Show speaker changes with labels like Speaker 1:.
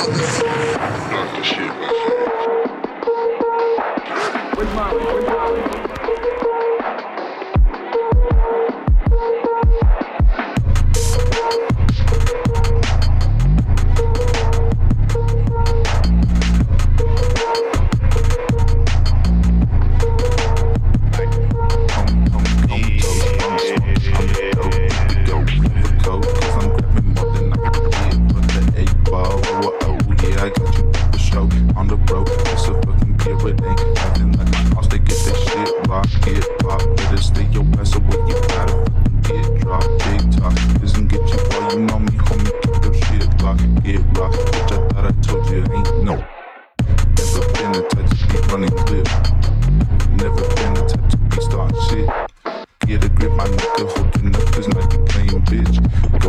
Speaker 1: Knock
Speaker 2: the shit.
Speaker 3: but ain't nothing like a boss. They get this shit locked, get popped. Better stay your ass away, you gotta get dropped. Big talk, isn't get you while you know me, homie. Keep your shit locked, get locked. Bitch, I thought I told you, it ain't no. Never been the type to be running clip. Never been the type to be starting shit. Get a grip, my nigga, holding up, cause now you playing bitch.